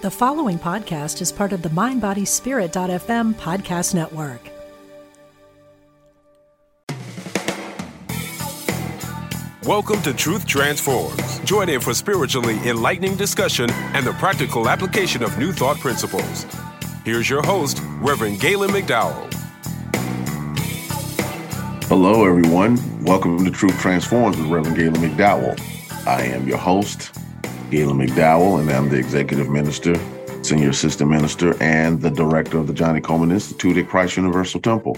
The following podcast is part of the MindBodySpirit.fm podcast network. Welcome to Truth Transforms. Join in for spiritually enlightening discussion and the practical application of new thought principles. Here's your host, Reverend Gaylon McDowell. Hello, everyone. Welcome to Truth Transforms with Reverend Gaylon McDowell. I am your host, Gaylon McDowell, and I'm the executive minister, senior assistant minister, and the director of the Johnnie Colemon Institute at Christ Universal Temple.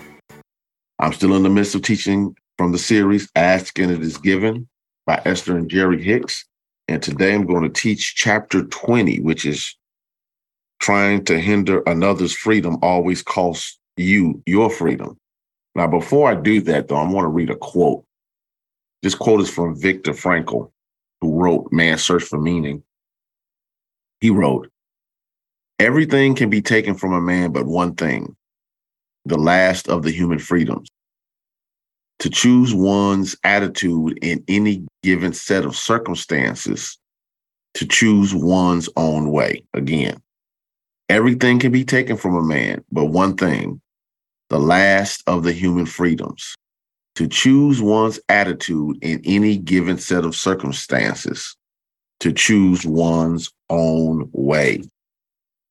I'm still in the midst of teaching from the series Ask and It Is Given by Esther and Jerry Hicks. And today I'm going to teach chapter 20, which is trying to hinder another's freedom always costs you your freedom. Now, before I do that, though, I want to read a quote. This quote is from Viktor Frankl who wrote Man's Search for Meaning, he wrote, Everything can be taken from a man but one thing, the last of the human freedoms. To choose one's attitude in any given set of circumstances, to choose one's own way. Again, everything can be taken from a man but one thing, the last of the human freedoms to choose one's attitude in any given set of circumstances, to choose one's own way.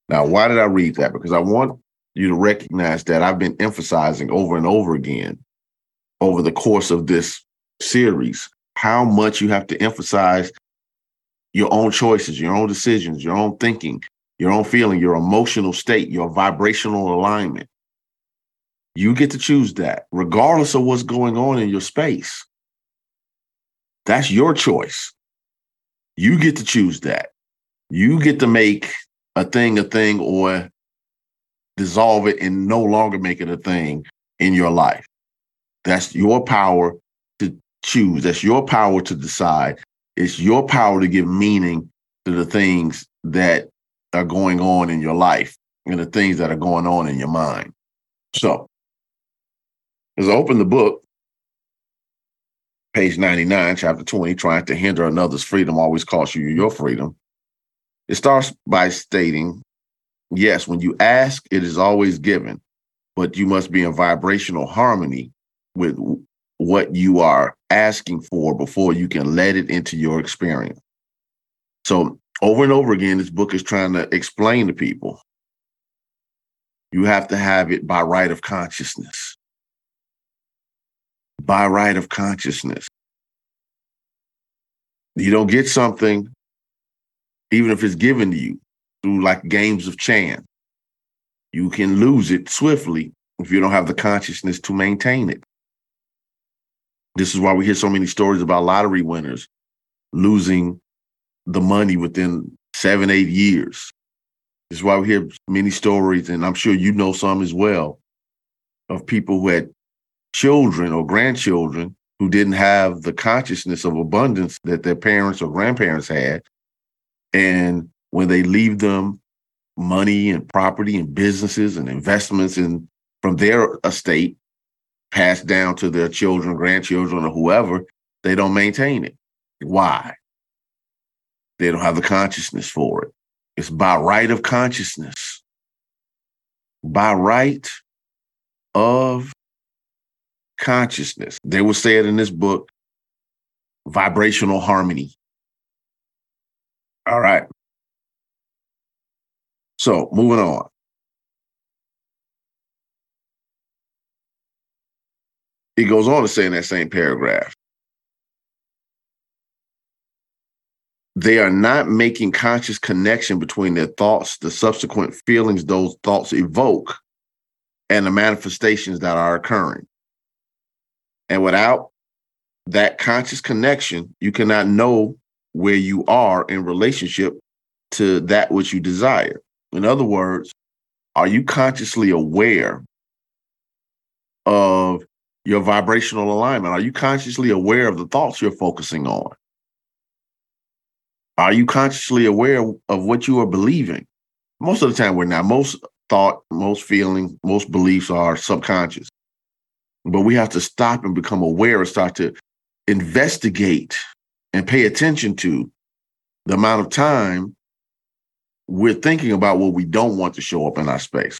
Now, why did I read that? Because I want you to recognize that I've been emphasizing over and over again over the course of this series how much you have to emphasize your own choices, your own decisions, your own thinking, your own feeling, your emotional state, your vibrational alignment. You get to choose that, regardless of what's going on in your space. That's your choice. You get to choose that. You get to make a thing a thing or dissolve it and no longer make it a thing in your life. That's your power to choose. That's your power to decide. It's your power to give meaning to the things that are going on in your life and the things that are going on in your mind. So as I open the book, page 99, chapter 20, trying to hinder another's freedom always costs you your freedom. It starts by stating, yes, when you ask, it is always given, but you must be in vibrational harmony with what you are asking for before you can let it into your experience. So, over and over again, this book is trying to explain to people you have to have it by right of consciousness by right of consciousness. You don't get something, even if it's given to you through like games of chance. You can lose it swiftly if you don't have the consciousness to maintain it. This is why we hear so many stories about lottery winners losing the money within seven, eight years. This is why we hear many stories, and I'm sure you know some as well, of people who had children or grandchildren who didn't have the consciousness of abundance that their parents or grandparents had. And when they leave them money and property and businesses and investments in from their estate passed down to their children, grandchildren, or whoever, they don't maintain it. Why? They don't have the consciousness for it. It's by right of consciousness. By right of consciousness. They will say it in this book vibrational harmony. All right. So moving on. He goes on to say in that same paragraph they are not making conscious connection between their thoughts, the subsequent feelings those thoughts evoke, and the manifestations that are occurring. And without that conscious connection, you cannot know where you are in relationship to that which you desire. In other words, are you consciously aware of your vibrational alignment? Are you consciously aware of the thoughts you're focusing on? Are you consciously aware of what you are believing? Most of the time, we're not. Most thought, most feeling, most beliefs are subconscious. But we have to stop and become aware and start to investigate and pay attention to the amount of time we're thinking about what we don't want to show up in our space.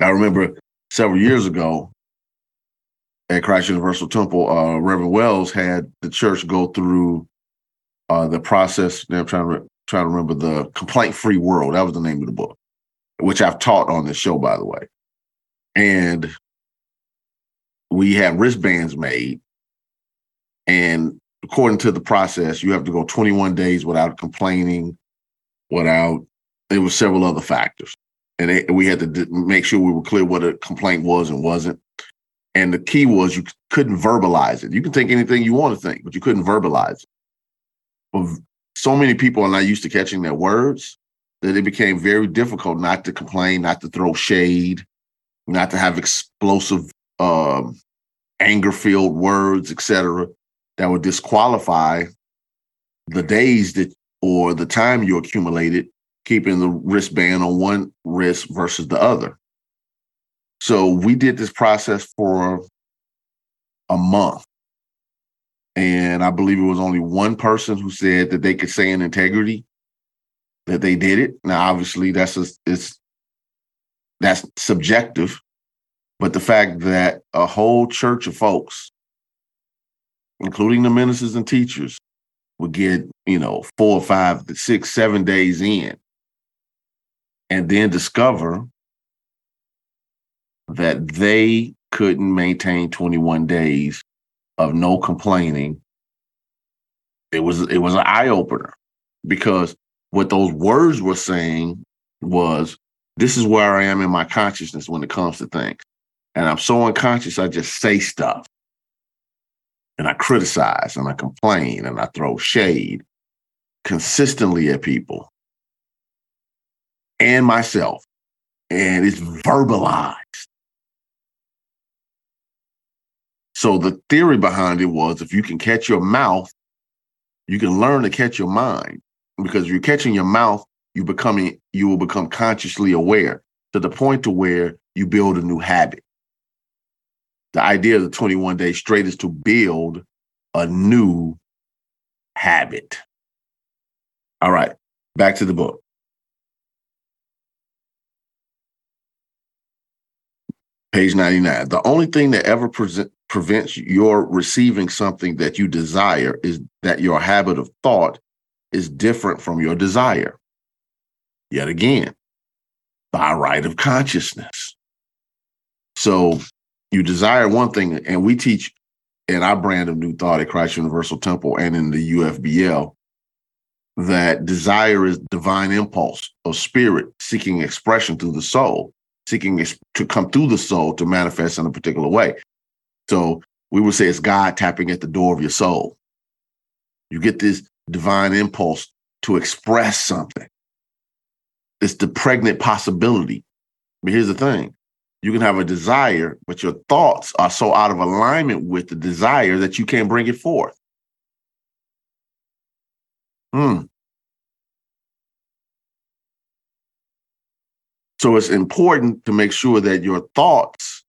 I remember several years ago at Christ Universal Temple, uh, Reverend Wells had the church go through uh, the process. I'm trying to re- trying to remember the complaint free world. That was the name of the book, which I've taught on this show, by the way. And we had wristbands made, and according to the process, you have to go 21 days without complaining, without. There were several other factors, and it, we had to d- make sure we were clear what a complaint was and wasn't. And the key was you couldn't verbalize it. You can think anything you want to think, but you couldn't verbalize it. But so many people are not used to catching their words that it became very difficult not to complain, not to throw shade, not to have explosive, um, anger-filled words, etc., that would disqualify the days that or the time you accumulated keeping the wristband on one wrist versus the other. So we did this process for a month. And I believe it was only one person who said that they could say in integrity that they did it. Now, obviously, that's a, it's that's subjective, but the fact that a whole church of folks, including the ministers and teachers, would get you know four or five, six, seven days in, and then discover that they couldn't maintain 21 days of no complaining it was it was an eye opener because what those words were saying was this is where I am in my consciousness when it comes to things and I'm so unconscious I just say stuff and I criticize and I complain and I throw shade consistently at people and myself and it's verbalized So the theory behind it was if you can catch your mouth, you can learn to catch your mind. Because you're catching your mouth, you becoming you will become consciously aware to the point to where you build a new habit. The idea of the 21 day straight is to build a new habit. All right, back to the book. Page 99. The only thing that ever present, prevents your receiving something that you desire is that your habit of thought is different from your desire. Yet again, by right of consciousness. So you desire one thing, and we teach in our brand of New Thought at Christ Universal Temple and in the UFBL that desire is divine impulse of spirit seeking expression through the soul, seeking to come through the soul to manifest in a particular way. So we would say it's God tapping at the door of your soul. You get this divine impulse to express something. It's the pregnant possibility. But here's the thing you can have a desire, but your thoughts are so out of alignment with the desire that you can't bring it forth. Hmm. So it's important to make sure that your thoughts,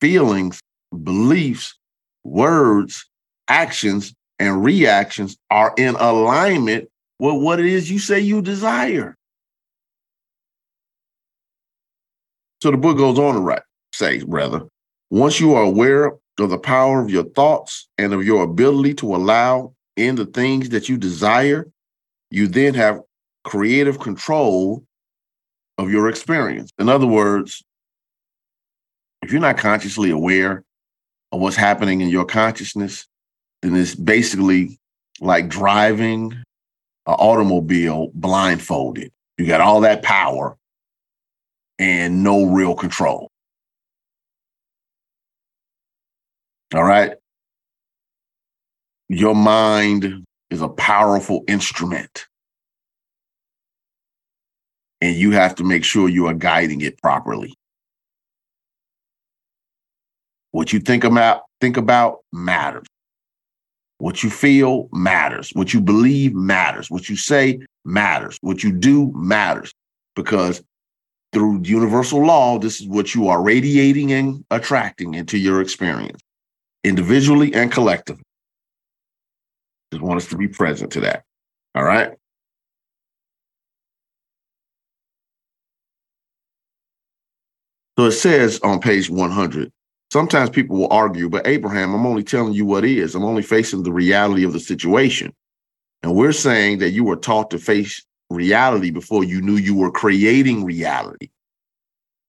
feelings, beliefs, words, actions, and reactions are in alignment with what it is you say you desire. So the book goes on to write, say, rather, once you are aware of the power of your thoughts and of your ability to allow in the things that you desire, you then have creative control of your experience. In other words, if you're not consciously aware of what's happening in your consciousness, then it's basically like driving an automobile blindfolded. You got all that power and no real control. All right. Your mind is a powerful instrument. And you have to make sure you are guiding it properly. What you think about think about matters. What you feel matters. What you believe matters. What you say matters. What you do matters. Because through universal law, this is what you are radiating and attracting into your experience, individually and collectively. Just want us to be present to that. All right. So it says on page 100 sometimes people will argue, but Abraham, I'm only telling you what is. I'm only facing the reality of the situation. And we're saying that you were taught to face reality before you knew you were creating reality.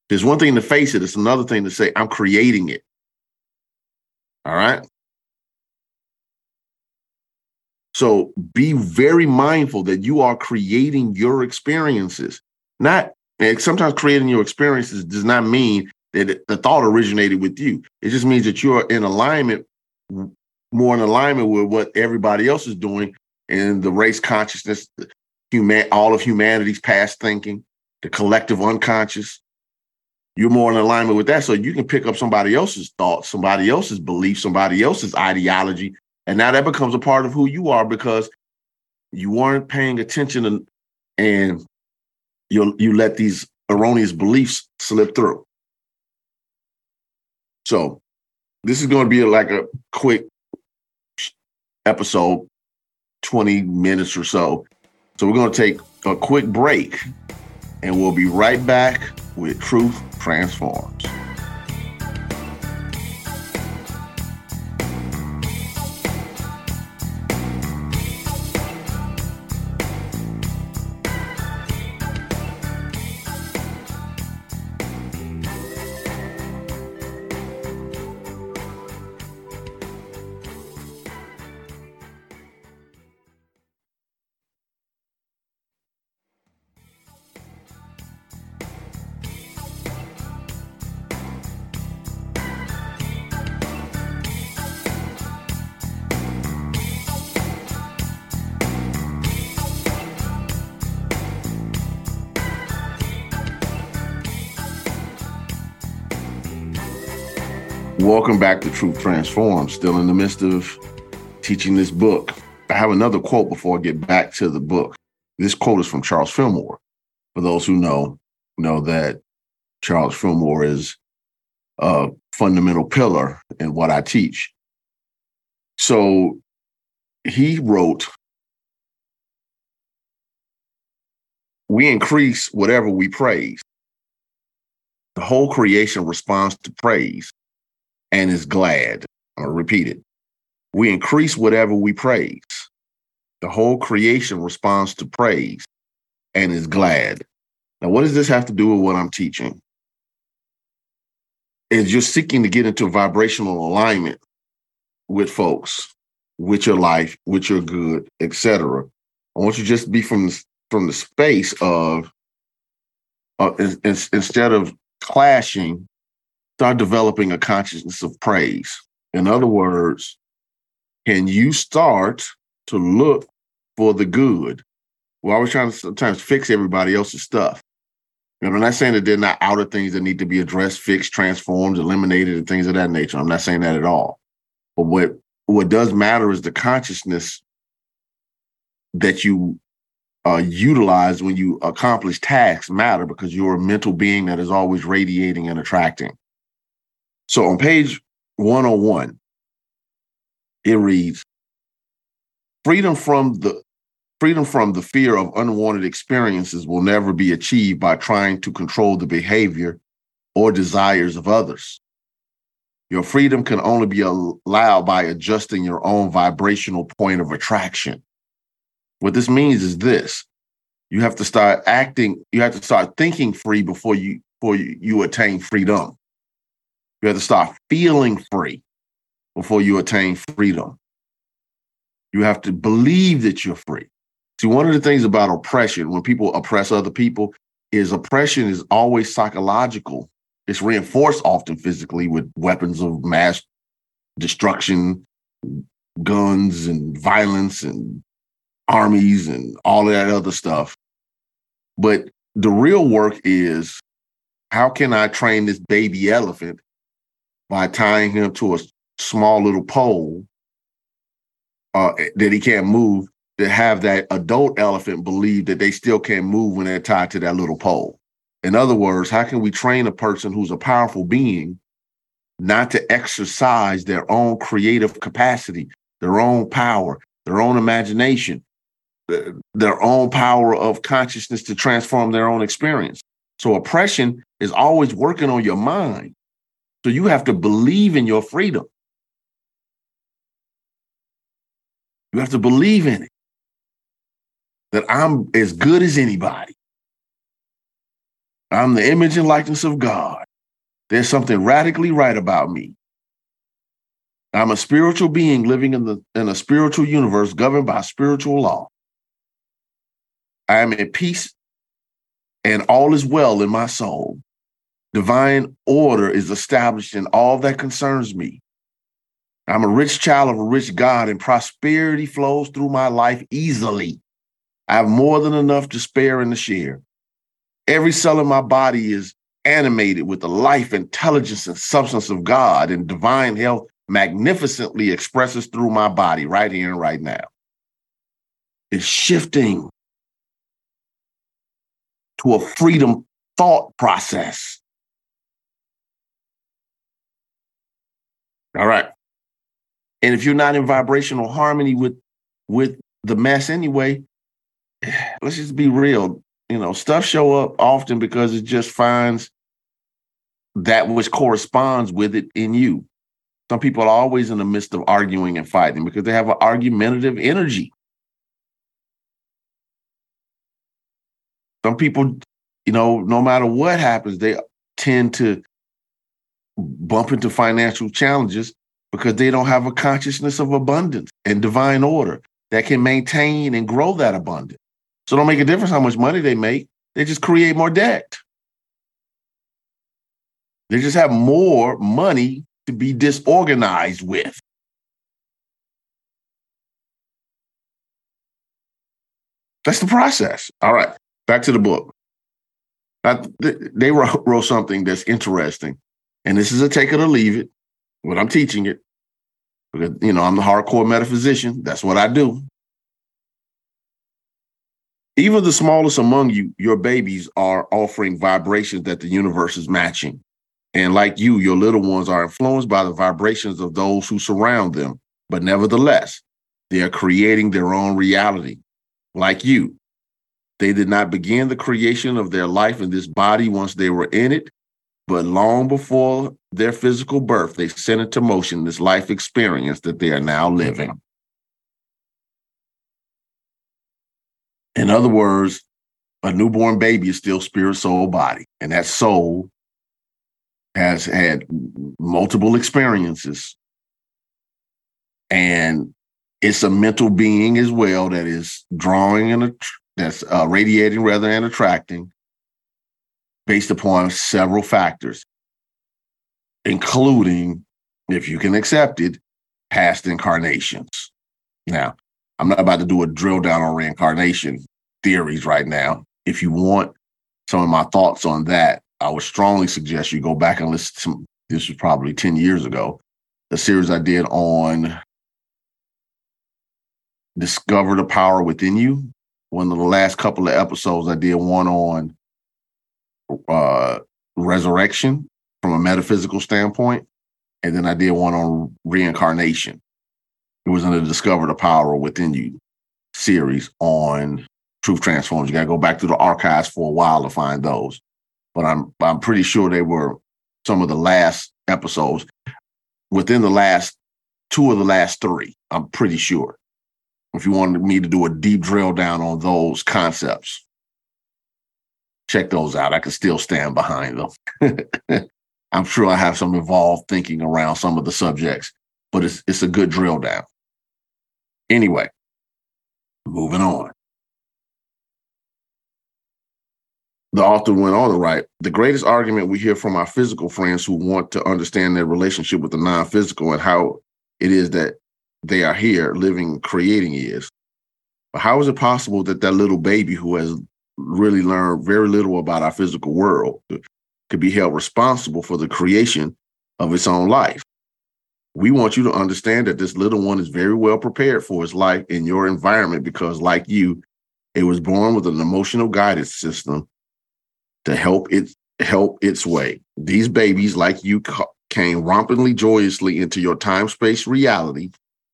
There's one thing to face it, it's another thing to say, I'm creating it. All right. So be very mindful that you are creating your experiences. Not sometimes creating your experiences does not mean that the thought originated with you. It just means that you're in alignment, more in alignment with what everybody else is doing and the race consciousness, human, all of humanity's past thinking, the collective unconscious. You're more in alignment with that. So you can pick up somebody else's thoughts, somebody else's belief, somebody else's ideology, and now that becomes a part of who you are because you weren't paying attention and, and you you let these erroneous beliefs slip through. So this is going to be like a quick episode, 20 minutes or so. So we're going to take a quick break and we'll be right back with Truth Transforms. Welcome back to Truth Transforms. Still in the midst of teaching this book. I have another quote before I get back to the book. This quote is from Charles Fillmore. For those who know, know that Charles Fillmore is a fundamental pillar in what I teach. So he wrote, We increase whatever we praise. The whole creation responds to praise and is glad. I'm going to repeat it. We increase whatever we praise. The whole creation responds to praise and is glad. Now, what does this have to do with what I'm teaching? Is you're seeking to get into vibrational alignment with folks, with your life, with your good, etc. I want you to just be from from the space of uh, in, in, instead of clashing start developing a consciousness of praise. In other words, can you start to look for the good? We're always trying to sometimes fix everybody else's stuff. And I'm not saying that they're not out of things that need to be addressed, fixed, transformed, eliminated, and things of that nature. I'm not saying that at all. But what what does matter is the consciousness that you uh, utilize when you accomplish tasks matter because you're a mental being that is always radiating and attracting. So on page 101, it reads freedom from the freedom from the fear of unwanted experiences will never be achieved by trying to control the behavior or desires of others. Your freedom can only be allowed by adjusting your own vibrational point of attraction. What this means is this you have to start acting, you have to start thinking free before you before you, you attain freedom. You have to start feeling free before you attain freedom. You have to believe that you're free. See, one of the things about oppression, when people oppress other people, is oppression is always psychological. It's reinforced often physically with weapons of mass destruction, guns and violence and armies and all that other stuff. But the real work is how can I train this baby elephant by tying him to a small little pole uh, that he can't move to have that adult elephant believe that they still can't move when they're tied to that little pole. In other words, how can we train a person who's a powerful being not to exercise their own creative capacity, their own power, their own imagination, their own power of consciousness to transform their own experience? So oppression is always working on your mind. So you have to believe in your freedom. You have to believe in it. That I'm as good as anybody. I'm the image and likeness of God. There's something radically right about me. I'm a spiritual being living in the in a spiritual universe governed by spiritual law. I am at peace and all is well in my soul. Divine order is established in all that concerns me. I'm a rich child of a rich God, and prosperity flows through my life easily. I have more than enough to spare and to share. Every cell in my body is animated with the life, intelligence, and substance of God, and divine health magnificently expresses through my body right here and right now. It's shifting to a freedom thought process. All right. And if you're not in vibrational harmony with with the mess anyway, let's just be real. You know, stuff show up often because it just finds that which corresponds with it in you. Some people are always in the midst of arguing and fighting because they have an argumentative energy. Some people, you know, no matter what happens, they tend to bump into financial challenges because they don't have a consciousness of abundance and divine order that can maintain and grow that abundance. So don't make a difference how much money they make. They just create more debt. They just have more money to be disorganized with. That's the process. All right, back to the book. Now, they wrote, wrote something that's interesting, and this is a take it or leave it. When I'm teaching it, because you know I'm the hardcore metaphysician. That's what I do. Even the smallest among you, your babies, are offering vibrations that the universe is matching. And like you, your little ones are influenced by the vibrations of those who surround them. But nevertheless, they are creating their own reality. Like you, they did not begin the creation of their life in this body once they were in it, but long before their physical birth, they set into motion this life experience that they are now living. In other words, a newborn baby is still spirit, soul, body. And that soul has had multiple experiences. And it's a mental being as well that is drawing and that's uh, radiating rather than attracting based upon several factors, including, if you can accept it, past incarnations. Now, I'm not about to do a drill down on reincarnation theories right now. If you want some of my thoughts on that, I would strongly suggest you go back and listen to this was probably 10 years ago, the series I did on Discover the Power Within You. One of the last couple of episodes, I did one on uh, resurrection from a metaphysical standpoint, and then I did one on reincarnation. It was in the Discover the Power Within You series on Truth Transforms. You got to go back to the archives for a while to find those, but I'm I'm pretty sure they were some of the last episodes within the last two of the last three. I'm pretty sure. If you wanted me to do a deep drill down on those concepts, check those out. I can still stand behind them. I'm sure I have some involved thinking around some of the subjects, but it's it's a good drill down. Anyway, moving on. The author went on to write The greatest argument we hear from our physical friends who want to understand their relationship with the non physical and how it is that they are here living, creating is. But how is it possible that that little baby who has really learn very little about our physical world could be held responsible for the creation of its own life. We want you to understand that this little one is very well prepared for its life in your environment because, like you, it was born with an emotional guidance system to help it help its way. These babies, like you, came rompingly joyously into your time space reality,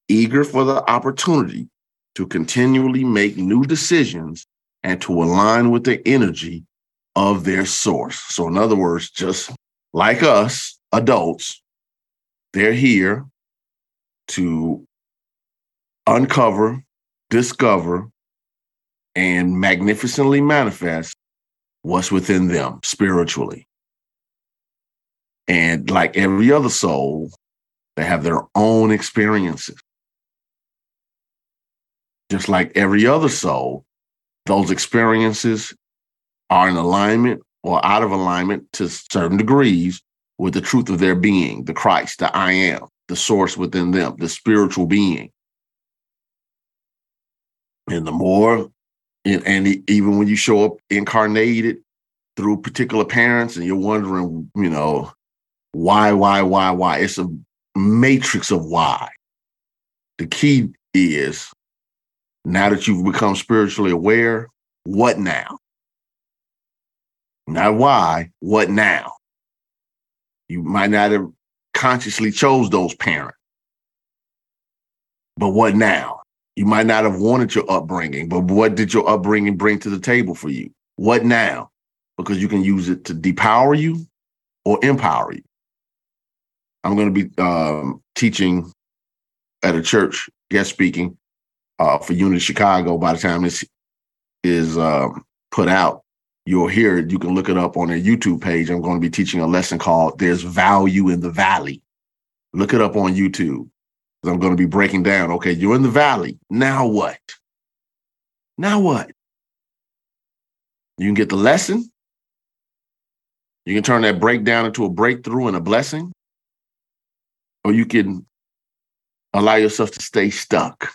eager for the opportunity to continually make new decisions and to align with the energy of their source. So, in other words, just like us adults, they're here to uncover, discover, and magnificently manifest what's within them spiritually. And like every other soul, they have their own experiences. Just like every other soul, those experiences are in alignment or out of alignment to certain degrees with the truth of their being, the Christ, the I am, the source within them, the spiritual being. And the more, and, and even when you show up incarnated through particular parents and you're wondering, you know, why, why, why, why, it's a matrix of why. The key is now that you've become spiritually aware, what now? Not why, what now? You might not have consciously chose those parents. But what now? You might not have wanted your upbringing, but what did your upbringing bring to the table for you? What now? Because you can use it to depower you or empower you. I'm going to be um, teaching at a church, guest speaking uh, for Unity Chicago. By the time this is um, put out, you'll hear it. You can look it up on their YouTube page. I'm going to be teaching a lesson called There's Value in the Valley. Look it up on YouTube. I'm going to be breaking down, okay, you're in the valley. Now what? Now what? You can get the lesson. You can turn that breakdown into a breakthrough and a blessing. Or you can allow yourself to stay stuck.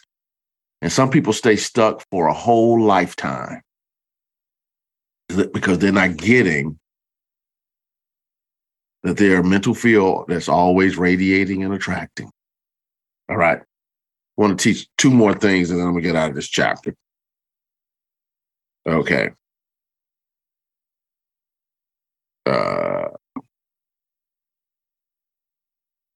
And some people stay stuck for a whole lifetime because they're not getting that they're mental field that's always radiating and attracting. All right. I want to teach two more things and then I'm going to get out of this chapter. Okay. Uh,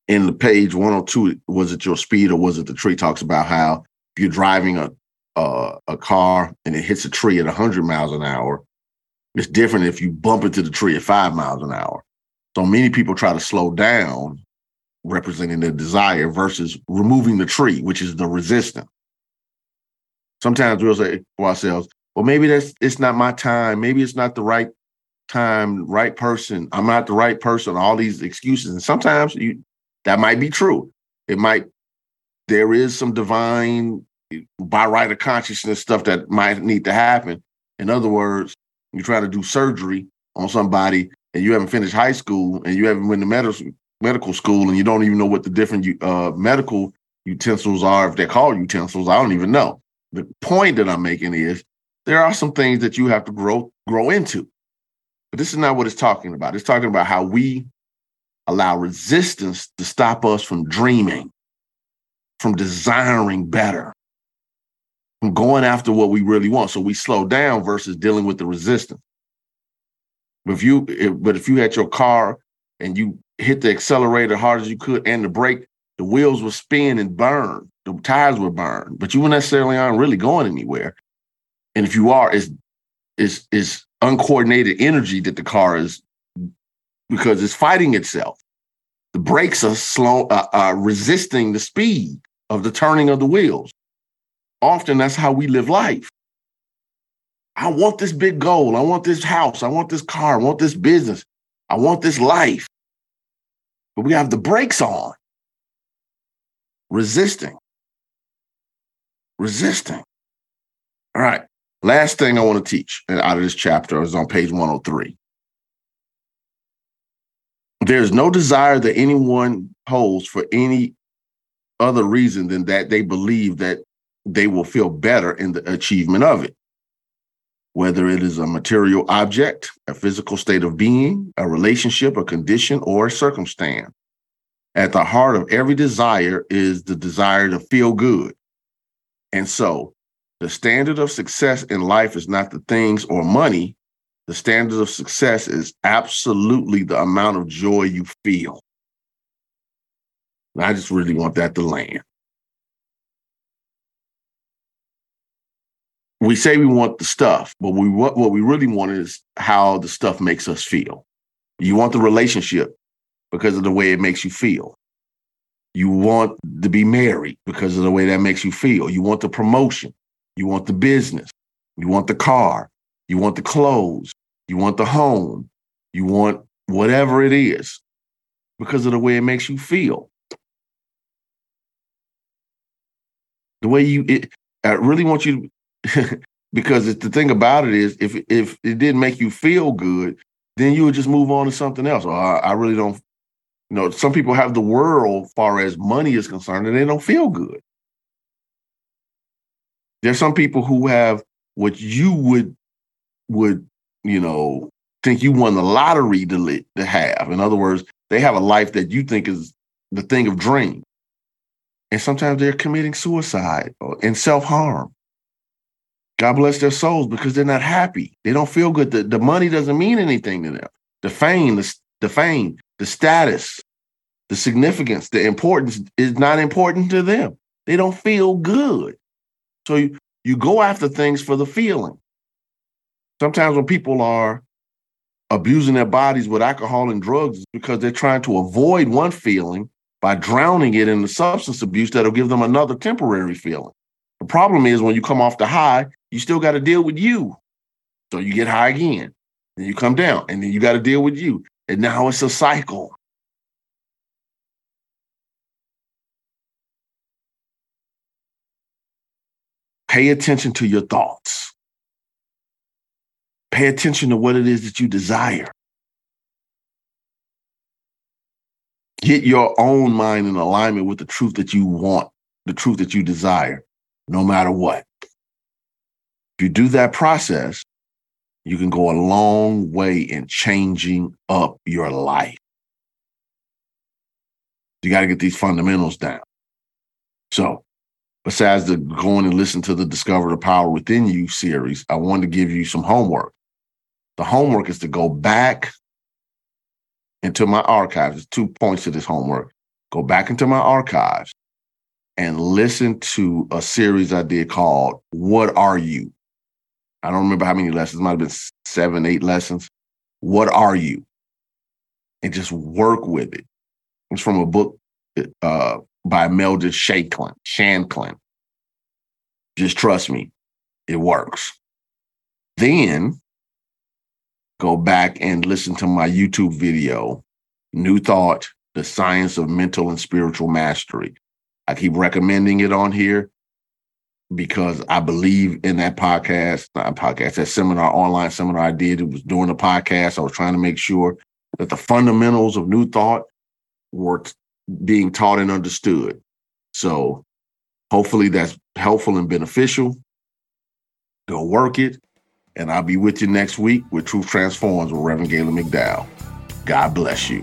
in the page 102, was it your speed or was it the tree? Talks about how you're driving a, a, a car and it hits a tree at 100 miles an hour, it's different if you bump into the tree at five miles an hour. So many people try to slow down, representing their desire, versus removing the tree, which is the resistance. Sometimes we'll say for ourselves, well, maybe that's it's not my time. Maybe it's not the right time, right person. I'm not the right person. All these excuses. And sometimes you that might be true. It might there is some divine by right of consciousness stuff that might need to happen. In other words, you try to do surgery on somebody and you haven't finished high school and you haven't been to medical medical school and you don't even know what the different uh, medical utensils are if they're called utensils i don't even know. The point that i'm making is there are some things that you have to grow grow into. But this is not what it's talking about. It's talking about how we allow resistance to stop us from dreaming from desiring better from going after what we really want. So we slow down versus dealing with the resistance. But if you if, but if you had your car and you hit the accelerator hard as you could and the brake, the wheels would spin and burn. The tires would burn, but you necessarily aren't really going anywhere. And if you are, it's it's it's uncoordinated energy that the car is because it's fighting itself. The brakes are slow, uh, uh, resisting the speed of the turning of the wheels often that's how we live life. I want this big goal. I want this house. I want this car. I want this business. I want this life. But we have the brakes on, resisting, resisting. All right. Last thing I want to teach out of this chapter is on page 103. There's no desire that anyone holds for any other reason than that they believe that they will feel better in the achievement of it. Whether it is a material object, a physical state of being, a relationship, a condition, or a circumstance. At the heart of every desire is the desire to feel good. And so, the standard of success in life is not the things or money. The standard of success is absolutely the amount of joy you feel. And I just really want that to land. we say we want the stuff, but we what what we really want is how the stuff makes us feel. You want the relationship because of the way it makes you feel. You want to be married because of the way that makes you feel. You want the promotion. You want the business. You want the car. You want the clothes. You want the home. You want whatever it is because of the way it makes you feel. The way you, it, I really want you to, because the thing about it is, if if it didn't make you feel good, then you would just move on to something else. Or I, I really don't, you know, some people have the world far as money is concerned, and they don't feel good. There's some people who have what you would would you know think you won the lottery to to have. In other words, they have a life that you think is the thing of dream, and sometimes they're committing suicide and self harm. God bless their souls because they're not happy. They don't feel good. The, the money doesn't mean anything to them. The fame, the, the fame, the status, the significance, the importance is not important to them. They don't feel good. So you, you go after things for the feeling. Sometimes when people are abusing their bodies with alcohol and drugs, because they're trying to avoid one feeling by drowning it in the substance abuse that'll give them another temporary feeling. The problem is when you come off the high, you still got to deal with you. So you get high again, then you come down, and then you got to deal with you. And now it's a cycle. Pay attention to your thoughts. Pay attention to what it is that you desire. Get your own mind in alignment with the truth that you want, the truth that you desire, no matter what. If you do that process, you can go a long way in changing up your life. You got to get these fundamentals down. So, besides the going and listen to the Discover the Power Within You series, I wanted to give you some homework. The homework is to go back into my archives. There's two points to this homework. Go back into my archives and listen to a series I did called What Are You? I don't remember how many lessons, might have been seven, eight lessons. What are you? And just work with it. It's from a book uh, by Imelda Shanklin. Shanklin. Just trust me, it works. Then go back and listen to my YouTube video, New Thought, The Science of Mental and Spiritual Mastery. I keep recommending it on here because I believe in that podcast, not podcast, that seminar, online seminar I did. It was during the podcast. I was trying to make sure that the fundamentals of New Thought were being taught and understood. So hopefully that's helpful and beneficial. Go work it. And I'll be with you next week with Truth Transforms with Reverend Gaylon McDowell. God bless you.